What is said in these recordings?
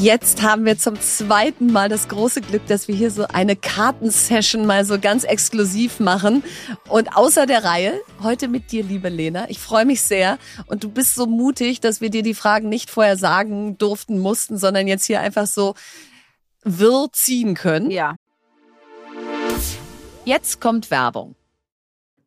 Jetzt haben wir zum zweiten Mal das große Glück, dass wir hier so eine Kartensession mal so ganz exklusiv machen. Und außer der Reihe, heute mit dir, liebe Lena. Ich freue mich sehr. Und du bist so mutig, dass wir dir die Fragen nicht vorher sagen durften, mussten, sondern jetzt hier einfach so wirr ziehen können. Ja. Jetzt kommt Werbung.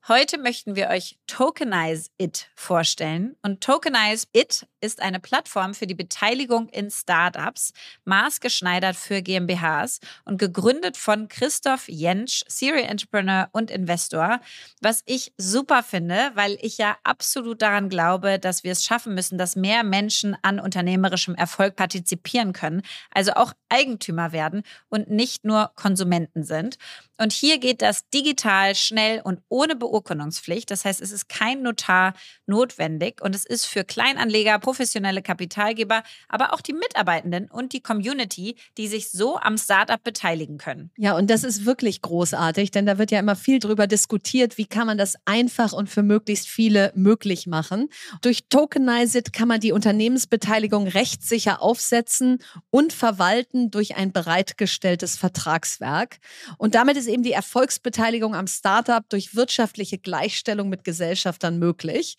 Heute möchten wir euch Tokenize It vorstellen. Und Tokenize It ist eine Plattform für die Beteiligung in Startups, maßgeschneidert für GmbHs und gegründet von Christoph Jentsch, Serial Entrepreneur und Investor. Was ich super finde, weil ich ja absolut daran glaube, dass wir es schaffen müssen, dass mehr Menschen an unternehmerischem Erfolg partizipieren können, also auch Eigentümer werden und nicht nur Konsumenten sind. Und hier geht das digital, schnell und ohne Beurkundungspflicht. Das heißt, es ist kein Notar notwendig und es ist für Kleinanleger, professionelle Kapitalgeber, aber auch die Mitarbeitenden und die Community, die sich so am Startup beteiligen können. Ja, und das ist wirklich großartig, denn da wird ja immer viel drüber diskutiert, wie kann man das einfach und für möglichst viele möglich machen. Durch Tokenized kann man die Unternehmensbeteiligung rechtssicher aufsetzen und verwalten durch ein bereitgestelltes Vertragswerk. Und damit ist eben die Erfolgsbeteiligung am Startup durch wirtschaftliche Gleichstellung mit Gesellschaftern möglich.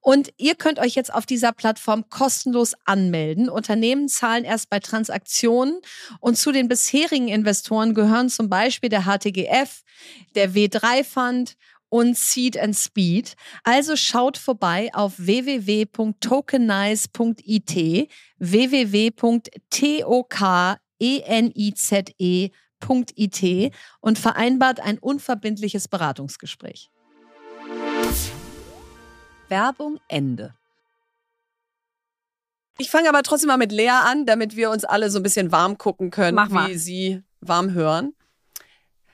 Und ihr könnt euch jetzt auf dieser Plattform kostenlos anmelden. Unternehmen zahlen erst bei Transaktionen und zu den bisherigen Investoren gehören zum Beispiel der HTGF, der W3 Fund und Seed and Speed. Also schaut vorbei auf www.tokenize.it, www.tokenize.it www.it und vereinbart ein unverbindliches Beratungsgespräch. Werbung Ende. Ich fange aber trotzdem mal mit Lea an, damit wir uns alle so ein bisschen warm gucken können, Mach mal. wie sie warm hören.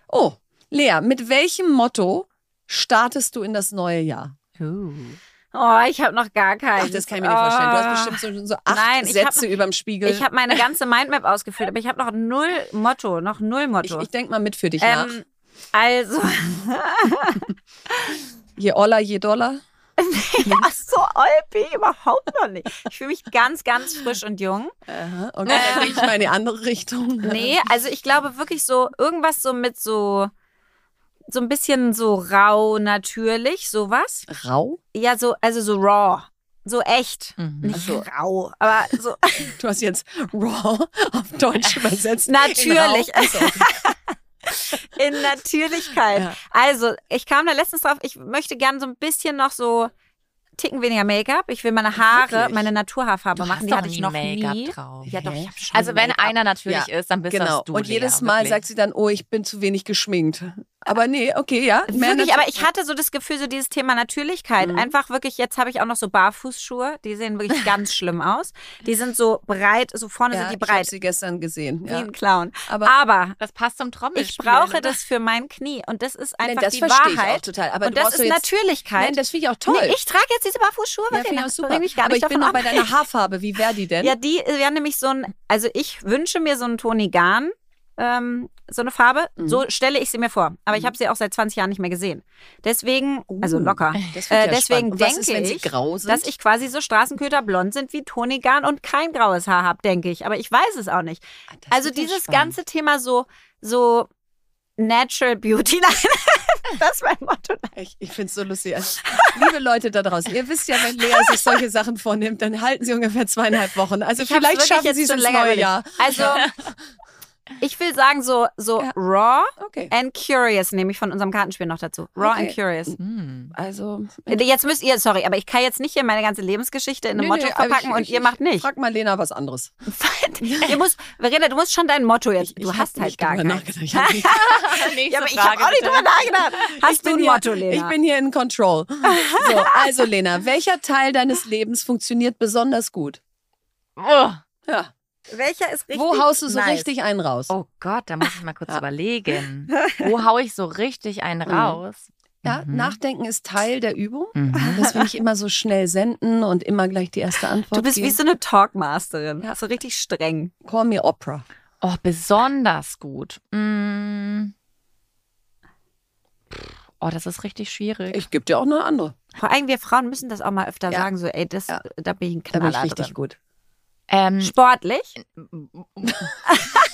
Oh, Lea, mit welchem Motto startest du in das neue Jahr? Oh, ich habe noch gar keinen. Ach, das kann ich mir nicht vorstellen. Du hast bestimmt so, so acht Nein, ich Sätze überm Spiegel. Ich habe meine ganze Mindmap ausgefüllt, aber ich habe noch null Motto, noch null ich, Motto. ich denke mal mit für dich nach. ähm, also, Je Oller, je Dollar. Ach so, Olpi, überhaupt noch nicht. Ich fühle mich ganz, ganz frisch und jung. Aha, okay, denke ich mal in die andere Richtung. Nee, also ich glaube wirklich so, irgendwas so mit so, so ein bisschen so rau, natürlich, sowas. Rau? Ja, so, also so raw. So echt. Mhm. Nicht so rau, aber so. Du hast jetzt Raw auf Deutsch übersetzt. Natürlich. In Natürlichkeit. Ja. Also, ich kam da letztens drauf, ich möchte gern so ein bisschen noch so ticken weniger Make-up. Ich will meine Haare, Wirklich? meine Naturhaarfarbe Du machen. hast Die doch hatte ich noch Make-up nie. drauf. Ja, doch, ich hab schon Also wenn einer natürlich Ja, ist, dann bist Genau. das du. Und jedes Lea, Mal wirklich. sagt sie dann, oh, ich bin zu wenig geschminkt. Aber nee, okay, ja. Wirklich, aber ich hatte so das Gefühl, so dieses Thema Natürlichkeit. Mhm. Einfach wirklich, jetzt habe ich auch noch so Barfußschuhe, die sehen wirklich ganz schlimm aus. Die sind so breit, so vorne ja, sind die ich habe breit, sie gestern gesehen. wie Ja. ein Clown. Aber, Aber Das passt zum ich Trommelspiel. brauche oder? das für mein Knie und das ist Nein, einfach das die verstehe ich auch Wahrheit. total. Aber und das ist jetzt- Natürlichkeit. Nein, das finde ich auch toll. Nee, ich trage jetzt diese Barfußschuhe, ja, wirklich. finde ich super. mich gar aber nicht ich bin noch ab. bei deiner Haarfarbe. Wie wäre die denn? Ja, die wäre nämlich so ein, also ich wünsche mir so einen Toni Garn, ähm, so eine Farbe. Mhm. So stelle ich sie mir vor. Aber ich habe sie auch seit 20 Jahren nicht mehr gesehen. Deswegen, also Uh, locker. Das wird Äh, deswegen denke ist, ich, dass ich quasi so Straßenköter blond sind wie Toni Garn und kein graues Haar habe, denke ich. Aber ich weiß es auch nicht. Ah, also dieses spannend. ganze Thema so, so Natural Beauty, nein, das ist mein Motto. Ich, ich finde es so lustig. Also, liebe Leute da draußen, ihr wisst ja, wenn Lea sich solche Sachen vornimmt, dann halten sie ungefähr zweieinhalb Wochen. Also Ich vielleicht schaffen sie es schon ins neue. Jahr. Also, ich will sagen, so, so Ja. raw Okay. and curious nehme ich von unserem Kartenspiel noch dazu. Raw Okay. and curious. Hm. Also, Jetzt müsst ihr, sorry, aber ich kann jetzt nicht hier meine ganze Lebensgeschichte in einem Nö, Motto aber verpacken ich- und ich- ihr macht ich nicht. Frag mal Lena was anderes. ihr musst, Verena, du musst schon dein Motto jetzt. Ich Du hast halt gar keins. Ich hab nicht- Ja, aber ich Frage, habe auch nicht drüber nachgedacht. Hast Ich du bin ein hier, Motto, Lena? Ich bin hier in Control. So, also Lena, welcher Teil deines Lebens funktioniert besonders gut? Oh. Ja. Welcher ist richtig Wo haust du so nice? richtig einen raus? oh Gott, da muss ich mal kurz Ja. überlegen. Wo hau ich so richtig einen Mhm. raus? Ja, Mhm. Nachdenken ist Teil der Übung. Mhm. Das will ich immer so schnell senden und immer gleich die erste Antwort Du bist wie geben. so eine Talkmasterin. Ja. So richtig streng. Call me Opera. Oh, besonders gut. Mm. Oh, das ist richtig schwierig. Ich gebe dir auch eine andere. Vor allem wir Frauen müssen das auch mal öfter Ja. sagen, so, ey, das, Ja. da bin ich ein Da bin Knaller ich richtig drin. gut. Ähm, Sportlich?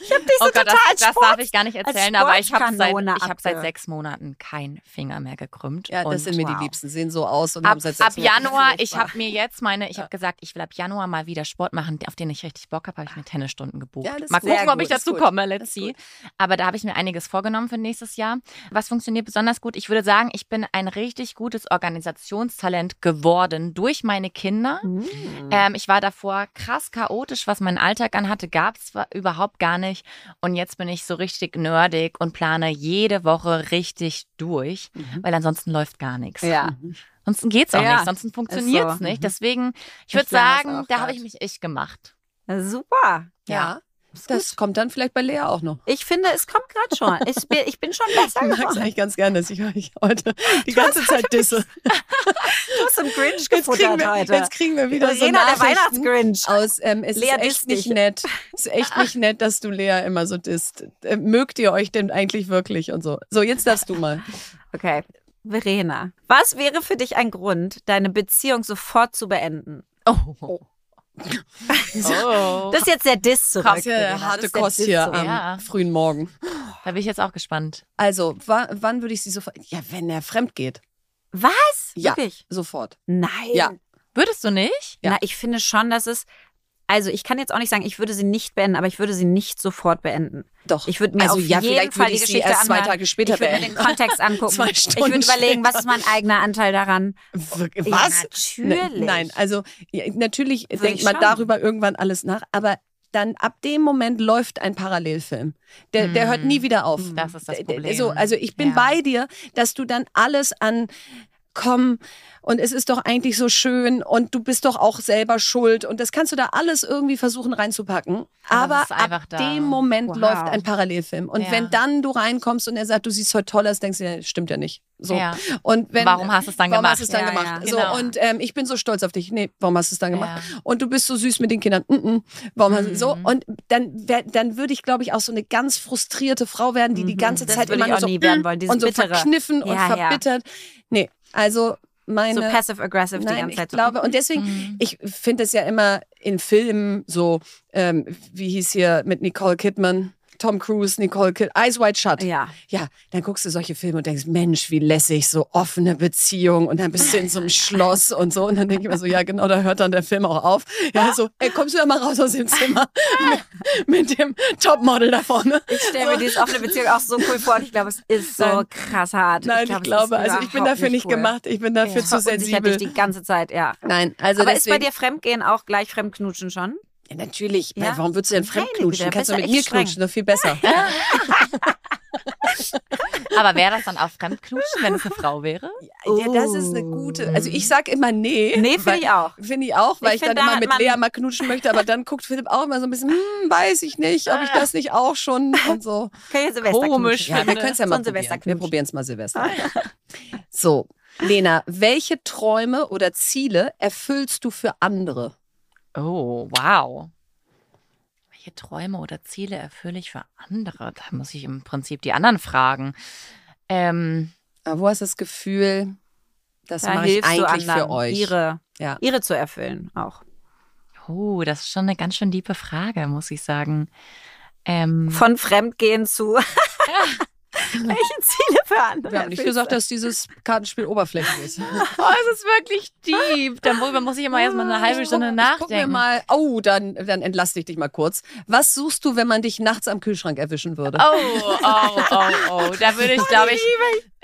ich habe dich so oh Gott, das, total das darf Sport- ich gar nicht erzählen, aber ich habe seit, ich hab seit sechs Monaten keinen Finger mehr gekrümmt. Ja, das sind mir die wow. Liebsten. Sehen so aus und Ab, haben seit ab sechs Monaten- Januar, ich habe mir jetzt meine, ich habe gesagt, ich will ab Januar mal wieder Sport machen, auf den ich richtig Bock habe, habe ich mir Tennisstunden gebucht. Ja, das mal gut. gucken, Sehr ob ich gut, dazu gut. komme, Das let's see. gut. Aber da habe ich mir einiges vorgenommen für nächstes Jahr. Was funktioniert besonders gut? Ich würde sagen, ich bin ein richtig gutes Organisationstalent geworden durch meine Kinder. Mhm. Ähm, ich war davor krass chaotisch, was meinen Alltag anhatte, gab es überhaupt gar nicht. Und jetzt bin ich so richtig nerdig und plane jede Woche richtig durch, Mhm. weil ansonsten läuft gar nichts. Ja. Sonst geht's auch Ja, nicht, sonst funktioniert es so. nicht. Mhm. Deswegen, ich Ich würde es sagen, da habe ich mich ich gemacht. Super. Ja, das kommt dann vielleicht bei Lea auch noch. Ich finde, es kommt gerade schon. Ich bin, ich bin schon besser Ich mag es eigentlich ganz gerne, dass ich euch heute die ganze Zeit disse. Du hast einen Grinch gefuttert wir, heute. jetzt kriegen wir wieder so Verena, der Nachrichten Weihnachtsgrinch. aus, ähm, es Lea ist echt nicht dich. nett. Es ist echt nicht nett, dass du Lea immer so disst. Äh, mögt ihr euch denn eigentlich wirklich und so? So, jetzt darfst du mal. Okay. Verena, was wäre für dich ein Grund, deine Beziehung sofort zu beenden? Oh. Oh. Das ist jetzt der Diss zurück. Das ist ja Verena. harte Kost Diss hier zurück. am Ja. frühen Morgen. Da bin ich jetzt auch gespannt. Also, wa wann würde ich sie sofort. Ja, wenn er fremd geht. Was? Ja. Wirklich? Sofort. Nein. Ja. Würdest du nicht? Ja. Na, ich finde schon, dass es. Also, ich kann jetzt auch nicht sagen, ich würde sie nicht beenden, aber ich würde sie nicht sofort beenden. Doch. Ich würde mir also, auf ja, jeden vielleicht Fall die ich sie Geschichte erst zwei. Tage später Ich würde mir den. Kontext angucken. Zwei ich Stunden würde überlegen, was ist mein eigener Anteil daran? Wirklich? Ja, Was? natürlich. Ne, nein, also ja, natürlich Würde denkt ich man schon. darüber irgendwann alles nach, aber dann ab dem Moment läuft ein Parallelfilm. Der, der hört nie wieder auf. Das ist das Problem. So, also ich bin Ja. bei dir, dass du dann alles an komm und es ist doch eigentlich so schön und du bist doch auch selber schuld und das kannst du da alles irgendwie versuchen reinzupacken. Aber Aber, ab da. dem Moment Wow. läuft ein Parallelfilm und Ja. wenn dann du reinkommst und er sagt, du siehst heute toll aus, denkst du, ja, stimmt ja nicht. So. Ja. Und wenn, Warum hast du es dann warum gemacht? hast es dann Ja, gemacht? So, Genau. und ähm, ich bin so stolz auf dich. Nee, warum hast du es dann gemacht? Und du bist so süß mit den Kindern. Mm -mm. Warum hast du so? Mhm. Und dann, wär, dann würde ich, glaube ich, auch so eine ganz frustrierte Frau werden, die die Mhm. ganze Das Zeit immer nur so werden wollen, und so Bittere. verkniffen und verbittert. Nee, also meine So passive-aggressive die ganze ich Zeit. so- glaube, und deswegen, Mhm. ich finde es ja immer in Filmen so, ähm, wie hieß hier mit Nicole Kidman, Tom Cruise, Nicole Kidman, Eyes Wide Shut. Ja. Ja, dann guckst du solche Filme und denkst, Mensch, wie lässig, so offene Beziehung und dann bist du in so einem Schloss und so und dann denke ich mir so, ja genau, da hört dann der Film auch auf. Ja, so, ey, kommst du ja mal raus aus dem Zimmer mit, mit dem Topmodel da vorne. Ich stelle mir diese offene Beziehung auch so cool vor und ich glaube, es ist so Nein. krass hart. Nein, ich, glaub, es glaube, also ich bin dafür nicht cool. gemacht, ich bin dafür Ja. zu sensibel. die ganze Zeit, ja. Nein, also Aber deswegen, ist bei dir Fremdgehen auch gleich Fremdknutschen schon? Ja, natürlich. Ja? Warum würdest du denn fremd knutschen? Kannst du mit mir streng. knutschen, doch viel besser. Aber wäre das dann auch Fremdknutschen, wenn es eine Frau wäre? Ja, das ist eine gute. Also ich sag immer nee. Nee, finde ich auch. Finde ich auch, weil Ich ich, dann da immer mit Lea mal knutschen möchte, aber dann guckt Philipp auch immer so ein bisschen, hm, weiß ich nicht, ob ich das nicht auch schon und so. Kann Silvester Komisch? Ja, wir können es ja mal probieren. Wir probieren es mal Silvester. So, Lena, welche Träume oder Ziele erfüllst du für andere? Oh, wow. Welche Träume oder Ziele erfülle ich für andere? Da muss ich im Prinzip die anderen fragen. Ähm, Aber wo hast du das Gefühl, das Da mache ich eigentlich für euch? Ihre, Ja. ihre zu erfüllen auch. oh, das ist schon eine ganz schön tiefe Frage, muss ich sagen. Ähm, Von Fremdgehen zu. Welche Ziele für andere? Wir haben nicht gesagt, dass dieses Kartenspiel oberflächlich ist. oh, es ist wirklich deep. Darüber muss ich immer erstmal eine halbe Stunde guck- Ich guck mir nachdenken. mal, oh, dann, dann entlaste ich dich mal kurz. Was suchst du, wenn man dich nachts am Kühlschrank erwischen würde? Oh, oh, oh, oh. Da würde ich, glaube ich,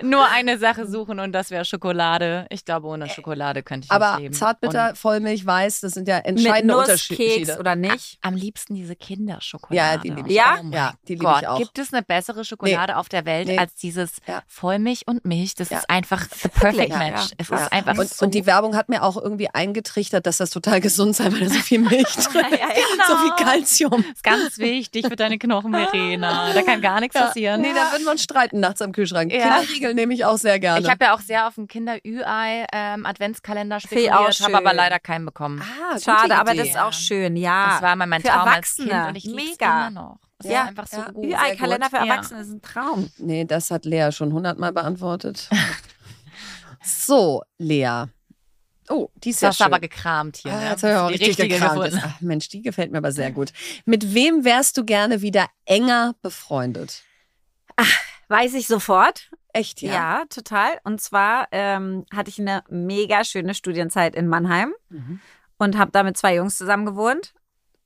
nur eine Sache suchen und das wäre Schokolade. Ich glaube, ohne Schokolade könnte ich Aber nicht leben. Zartbitter, Und Vollmilch, Weiß, das sind ja Mit entscheidende Nusskeks Unterschiede. oder nicht? am liebsten diese Kinderschokolade. Ja, die liebe ich Ja? auch. Ja, die liebe Gott, ich auch. gibt es eine bessere Schokolade auf der Welt Nee. als dieses Ja. Vollmilch und Milch? Das Ja. ist einfach the perfect Ja, match. ja. Es Ja. ist einfach Und, so und die Werbung hat mir auch irgendwie eingetrichtert, dass das total gesund sei, weil da so viel Milch drin ist. Ja, genau. So viel Kalzium. ist ganz wichtig für deine Knochen, Verena. Da kann gar nichts Ja. passieren. Nee, da würden wir uns streiten nachts am Kühlschrank. Ja. Kinderriegel nehme ich auch sehr gerne. Ich habe ja auch sehr auf den Kinder-Ü-Ei ähm, Adventskalender spekuliert, habe aber leider keinen bekommen. ah, gute Schade, aber das ist auch schön, ja. Das war mal mein Für Traum als Kind Erwachsene. und ich liebe immer noch. Es Ja, ist einfach so ja. gut. Ü-Ei-Kalender für Ja. Erwachsene ist ein Traum. Nee, das hat Lea schon hundertmal beantwortet. so, Lea. Oh, die ist Das ja hast schön. aber gekramt hier. Ah, ne? jetzt habe ich auch Die richtig richtige gekramt. Ach, Mensch, die gefällt mir aber sehr gut. Mit wem wärst du gerne wieder enger befreundet? Weiß ich sofort. Echt, Ja, total. Und zwar ähm, hatte ich eine mega schöne Studienzeit in Mannheim Mhm. und habe da mit zwei Jungs zusammen gewohnt,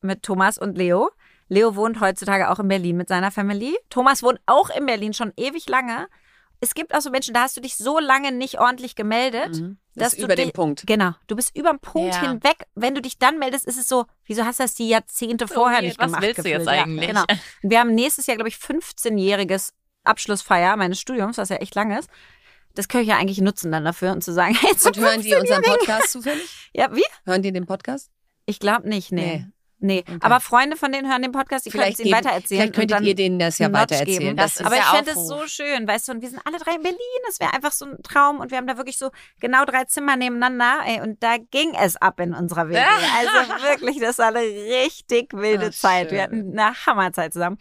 mit Thomas und Leo. Leo wohnt heutzutage auch in Berlin mit seiner Family. Thomas wohnt auch in Berlin schon ewig lange. Es gibt auch so Menschen, da hast du dich so lange nicht ordentlich gemeldet. Mhm. Das dass ist du über den Punkt. Genau, du bist über den Punkt Ja. hinweg. Wenn du dich dann meldest, ist es so, wieso hast du das die Jahrzehnte vorher weird. nicht Was gemacht? willst du jetzt gefühlt? Ja, eigentlich? genau. Und wir haben nächstes Jahr, glaube ich, 15-jähriges Abschlussfeier meines Studiums, was ja echt lang ist. Das könnte ich ja eigentlich nutzen dann dafür und zu sagen, hey, Und hören die unseren 15-Jährigen. Podcast zufällig? Ja, wie? Hören die den Podcast? Ich glaube nicht, nee. Nee. Nee, Okay. aber Freunde von denen hören den Podcast, die können es ihnen weitererzählen. Vielleicht könntet und dann ihr denen das ja weitererzählen. Das aber ich fände es so schön, weißt du, und wir sind alle drei in Berlin. Das wäre einfach so ein Traum. Und wir haben da wirklich so genau drei Zimmer nebeneinander. Ey, und da ging es ab in unserer WG. Also wirklich, das war eine richtig wilde Ach, Zeit. schön. Wir hatten eine Hammerzeit zusammen.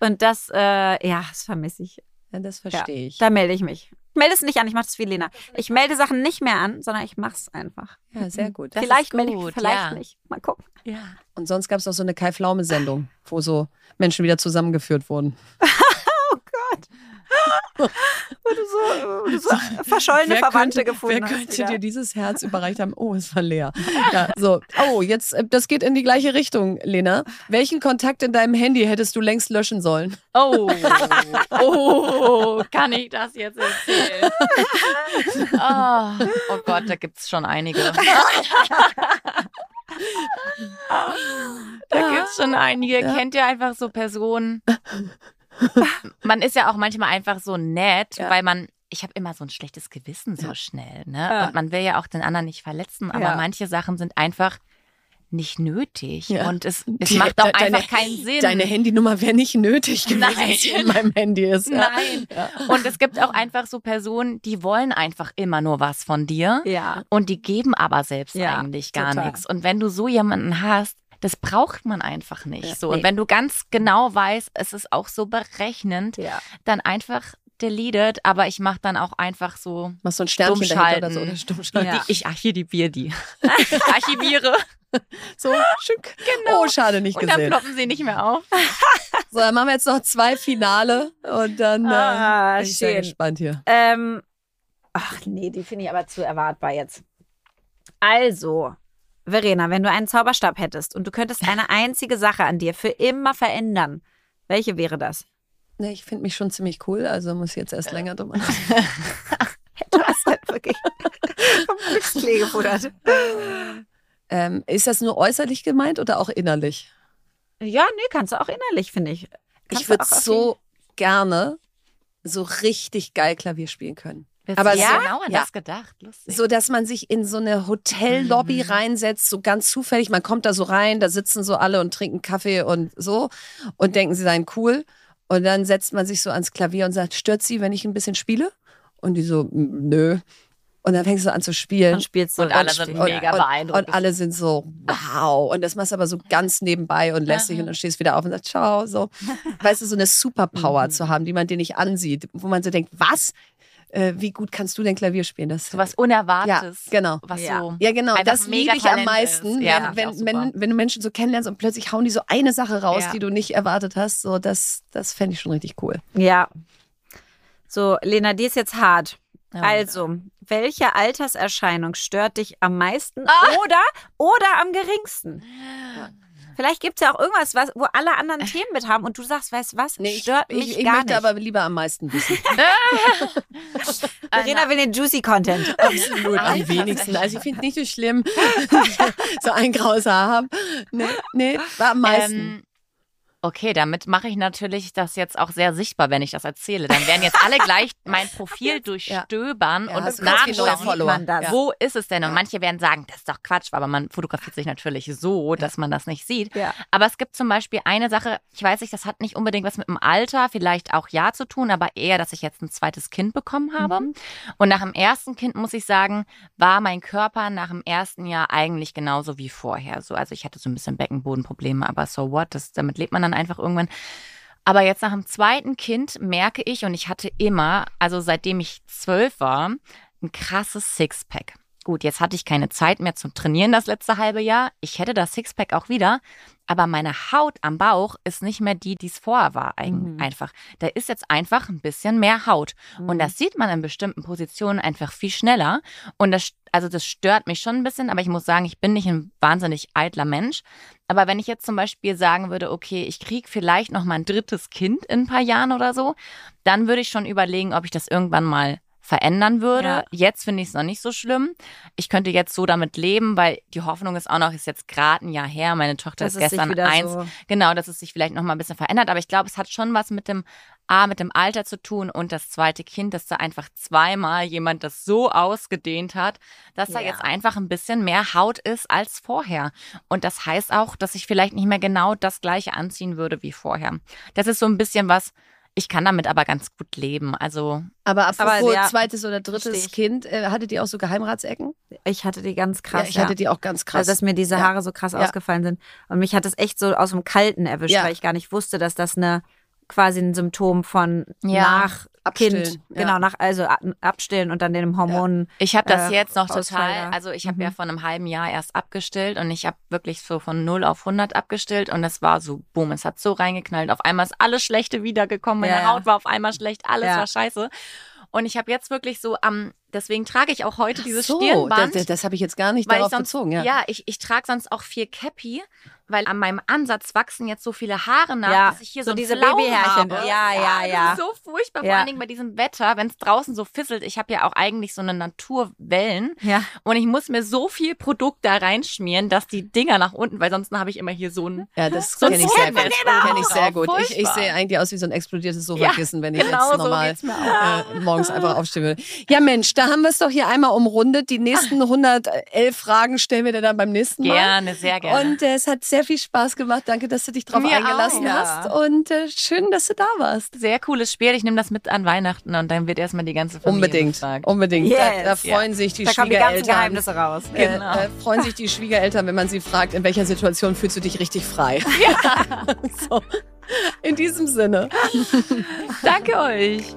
Und das, äh, ja, das vermisse ich. Ja, das verstehe ich. Da melde ich mich. Ich melde es nicht an, ich mache das wie Lena. Ich melde Sachen nicht mehr an, sondern ich mache es einfach. Ja, sehr gut. Das vielleicht melde ich, vielleicht ja. nicht. Mal gucken. Ja. Und sonst gab es noch so eine Kai-Pflaume-Sendung, wo so Menschen wieder zusammengeführt wurden. Wo du so, wo du so verschollene Verwandte könnte, gefunden wer hast. könnte wieder. dir dieses Herz überreicht haben? Oh, es war leer. Ja, so. Oh, jetzt, äh, das geht in die gleiche Richtung, Lena. Welchen Kontakt in deinem Handy hättest du längst löschen sollen? Oh, oh, kann ich das jetzt erzählen? Oh, oh Gott, da gibt es schon einige. Da gibt es schon einige. Ja. Kennt ihr einfach so Personen? Man ist ja auch manchmal einfach so nett, Ja. weil man. Ich habe immer so ein schlechtes Gewissen so schnell, ne? Ja. Und man will ja auch den anderen nicht verletzen, aber Ja. manche Sachen sind einfach nicht nötig. Ja. Und es, es Die- macht auch de- deine- einfach keinen Sinn. Deine Handynummer wäre nicht nötig gewesen, Nein. sie in meinem Handy ist. Ja. Nein. Und es gibt auch einfach so Personen, die wollen einfach immer nur was von dir Ja. und die geben aber selbst Ja, eigentlich gar nichts. Und wenn du so jemanden hast, das braucht man einfach nicht. Ja, so. nee. Und wenn du ganz genau weißt, es ist auch so berechnend, Ja. dann einfach deleted, aber ich mache dann auch einfach so. Machst du ein Sternchen dahinter oder so? Oder Stummschalten. Ja. Die, ich archiviere die. ich archiviere So, schick. Oh, schade, nicht und dann gesehen. ploppen sie nicht mehr auf. So, dann machen wir jetzt noch zwei Finale und dann äh, Ah, bin ich sehr schön. gespannt hier. Ähm, ach nee, die finde ich aber zu erwartbar jetzt. Also, Verena, wenn du einen Zauberstab hättest und du könntest eine einzige Sache an dir für immer verändern, welche wäre das? Nee, ich finde mich schon ziemlich cool, also muss ich jetzt erst länger drüber nachdenken. Du hast halt wirklich vom gefuttert. ähm, Ist das nur äußerlich gemeint oder auch innerlich? Ja, nee, kannst du auch innerlich, finde ich. Kannst ich würde so gerne so richtig geil Klavier spielen können. Aber Aber so- ja, genau an ja. das gedacht. Lustig. So, dass man sich in so eine Hotellobby Mhm. reinsetzt, so ganz zufällig. Man kommt da so rein, da sitzen so alle und trinken Kaffee und so und denken, sie seien cool. Und dann setzt man sich so ans Klavier und sagt, stört sie, wenn ich ein bisschen spiele? Und die so, "M, nö. Und dann fängst du an zu spielen. und spielst so Und alle richtig. sind und, mega und, beeindruckt. Und alle sind so, wow. Und das machst du aber so ganz nebenbei und lässig Aha. und dann stehst du wieder auf und sagst, ciao. So. Weißt du, so eine Superpower Mhm. zu haben, die man dir nicht ansieht, wo man so denkt, was? Äh, wie gut kannst du denn Klavier spielen? Das, so was ja, Unerwartetes. genau. Was Ja. so. Ja, genau. Das liebe ich am meisten, ist. Ja, wenn, wenn, wenn, wenn du Menschen so kennenlernst und plötzlich hauen die so eine Sache raus, Ja. die du nicht erwartet hast. So, das, das fände ich schon richtig cool. Ja. So, Lena, die ist jetzt hart. Ja. Also, welche Alterserscheinung stört dich am meisten Ah! oder, oder am geringsten? Vielleicht gibt es ja auch irgendwas, was, wo alle anderen Themen mit haben und du sagst, weißt du was, stört ich, mich ich, ich gar möchte nicht. aber lieber am meisten wissen. Verena will den Juicy Content. Absolut, am Nein, wenigsten. Also ich finde es nicht so schlimm, so ein graues Haar haben. Nee, nee, war am meisten. Ähm, okay, damit mache ich natürlich das jetzt auch sehr sichtbar, wenn ich das erzähle. Dann werden jetzt alle gleich mein Profil durchstöbern Ja, und viele neue nachschauen. Ja. Wo ist es denn? Und manche werden sagen, das ist doch Quatsch, aber man fotografiert sich natürlich so, dass man das nicht sieht. Ja. Aber es gibt zum Beispiel eine Sache, ich weiß nicht, das hat nicht unbedingt was mit dem Alter, vielleicht auch ja zu tun, aber eher, dass ich jetzt ein zweites Kind bekommen habe. Mhm. Und nach dem ersten Kind, muss ich sagen, war mein Körper nach dem ersten Jahr eigentlich genauso wie vorher. So, also ich hatte so ein bisschen Beckenbodenprobleme, aber so what, das, damit lebt man dann einfach irgendwann. Aber jetzt nach dem zweiten Kind merke ich, und ich hatte immer, also seitdem ich zwölf war, ein krasses Sixpack. gut, jetzt hatte ich keine Zeit mehr zum Trainieren das letzte halbe Jahr. Ich hätte das Sixpack auch wieder, aber meine Haut am Bauch ist nicht mehr die, die es vorher war. Mhm. Einfach. Da ist jetzt einfach ein bisschen mehr Haut. Mhm. Und das sieht man in bestimmten Positionen einfach viel schneller. Und das, also das stört mich schon ein bisschen, aber ich muss sagen, ich bin nicht ein wahnsinnig eitler Mensch. Aber wenn ich jetzt zum Beispiel sagen würde, okay, ich kriege vielleicht noch mal ein drittes Kind in ein paar Jahren oder so, dann würde ich schon überlegen, ob ich das irgendwann mal verändern würde. Ja. Jetzt finde ich es noch nicht so schlimm. Ich könnte jetzt so damit leben, weil die Hoffnung ist auch noch, ist jetzt gerade ein Jahr her. Meine Tochter das ist gestern eins. So genau, dass es sich vielleicht noch mal ein bisschen verändert. Aber ich glaube, es hat schon was mit dem A, mit dem Alter zu tun und das zweite Kind, dass da einfach zweimal jemand das so ausgedehnt hat, dass ja. da jetzt einfach ein bisschen mehr Haut ist als vorher. Und das heißt auch, dass ich vielleicht nicht mehr genau das gleiche anziehen würde wie vorher. Das ist so ein bisschen was, ich kann damit aber ganz gut leben. Also aber apropos aber, ja, zweites oder drittes Kind, äh, hattet ihr auch so Geheimratsecken? Ich hatte die ganz krass. Ja, ich hatte die auch ganz krass. Also, dass mir diese Haare so krass ausgefallen sind. Und mich hat es echt so aus dem Kalten erwischt, weil ich gar nicht wusste, dass das eine quasi ein Symptom von nach Abstillen, Kind, ja. genau, nach, also abstillen und dann den Hormonen. Ja. Ich habe das äh, jetzt noch total, also ich habe mhm. ja vor einem halben Jahr erst abgestillt und ich habe wirklich so von 0 auf 100 abgestillt und es war so, boom, es hat so reingeknallt. Auf einmal ist alles Schlechte wiedergekommen, meine ja, Haut war auf einmal schlecht, alles war scheiße. Und ich habe jetzt wirklich so am, deswegen trage ich auch heute dieses so, Stirnband. Das, das habe ich jetzt gar nicht darauf sonst, bezogen. Ja, ja ich, ich trage sonst auch viel Cappy, weil an meinem Ansatz wachsen jetzt so viele Haare nach, ja, dass ich hier so, so diese Babyhärchen. Habe. Ja, ja, ja. ja. so furchtbar, ja. vor allen Dingen bei diesem Wetter, wenn es draußen so fisselt. Ich habe ja auch eigentlich so eine Naturwellen. Ja. Und ich muss mir so viel Produkt da reinschmieren, dass die Dinger nach unten, weil sonst habe ich immer hier so ein. Ja, das so kenne ich sehr gut. Genau. Kenn ich sehr gut. Ich, ich sehe eigentlich aus wie so ein explodiertes Sofakissen, wenn ich genau jetzt normal so äh, morgens einfach aufstehen würde. Ja, Mensch, da haben wir es doch hier einmal umrundet. Die nächsten 111 Fragen stellen wir dir dann beim nächsten Mal. Gerne, sehr gerne. Und äh, es hat sehr viel Spaß gemacht. Danke, dass du dich drauf Mir eingelassen auch, hast. Ja. Und äh, schön, dass du da warst. Sehr cooles Spiel. Ich nehme das mit an Weihnachten und dann wird erstmal die ganze Familie Unbedingt, gefragt. unbedingt. Yes. Da, da, freuen yeah. sich die da Schwiegereltern. Da kommen die ganzen Geheimnisse raus. Äh, genau. Äh, freuen sich die Schwiegereltern, wenn man sie fragt, in welcher Situation fühlst du dich richtig frei. Ja. so. In diesem Sinne. Danke euch.